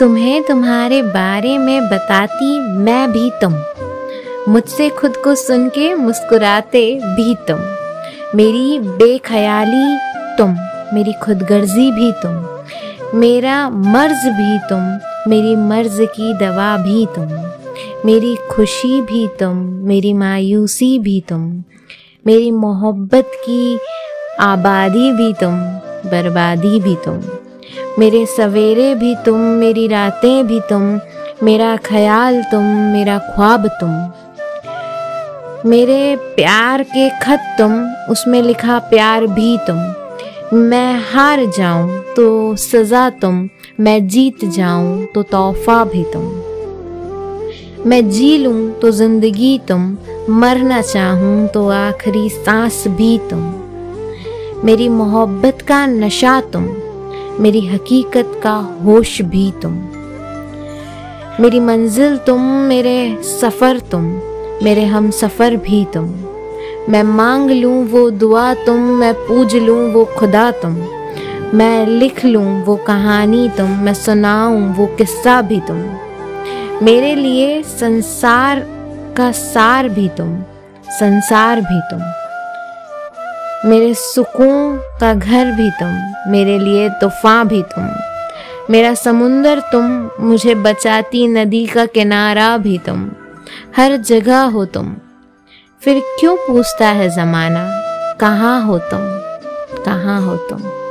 तुम्हें तुम्हारे बारे में बताती मैं भी तुम। मुझसे खुद को सुन के मुस्कुराते भी तुम। मेरी बेख्याली तुम, मेरी खुदगर्जी भी तुम। मेरा मर्ज भी तुम, मेरी मर्ज की दवा भी तुम। मेरी खुशी भी तुम, मेरी मायूसी भी तुम। मेरी मोहब्बत की आबादी भी तुम, बर्बादी भी तुम। मेरे सवेरे भी तुम, मेरी रातें भी तुम, मेरा ख्याल तुम, मेरा ख्वाब तुम। मेरे प्यार के खत तुम, उसमें लिखा प्यार भी तुम। मैं हार जाऊँ तो सज़ा तुम, मैं जीत जाऊँ तो तोहफा भी तुम। मैं जी लूँ तो ज़िंदगी तुम, मरना चाहूँ तो आखिरी सांस भी तुम। मेरी मोहब्बत का नशा तुम मेरी हकीकत का होश भी तुम। मेरी मंजिल तुम, मेरे सफ़र तुम, मेरे हम सफ़र भी तुम। मैं मांग लूँ वो दुआ तुम, मैं पूज लूँ वो खुदा तुम। मैं लिख लूँ वो कहानी तुम, मैं सुनाऊँ वो किस्सा भी तुम। मेरे लिए संसार का सार भी तुम, संसार भी तुम। मेरे सुकून का घर भी तुम, मेरे लिए तूफ़ान भी तुम। मेरा समुंदर तुम, मुझे बचाती नदी का किनारा भी तुम। हर जगह हो तुम। फिर क्यों पूछता है ज़माना, कहाँ हो तुम, कहाँ हो तुम?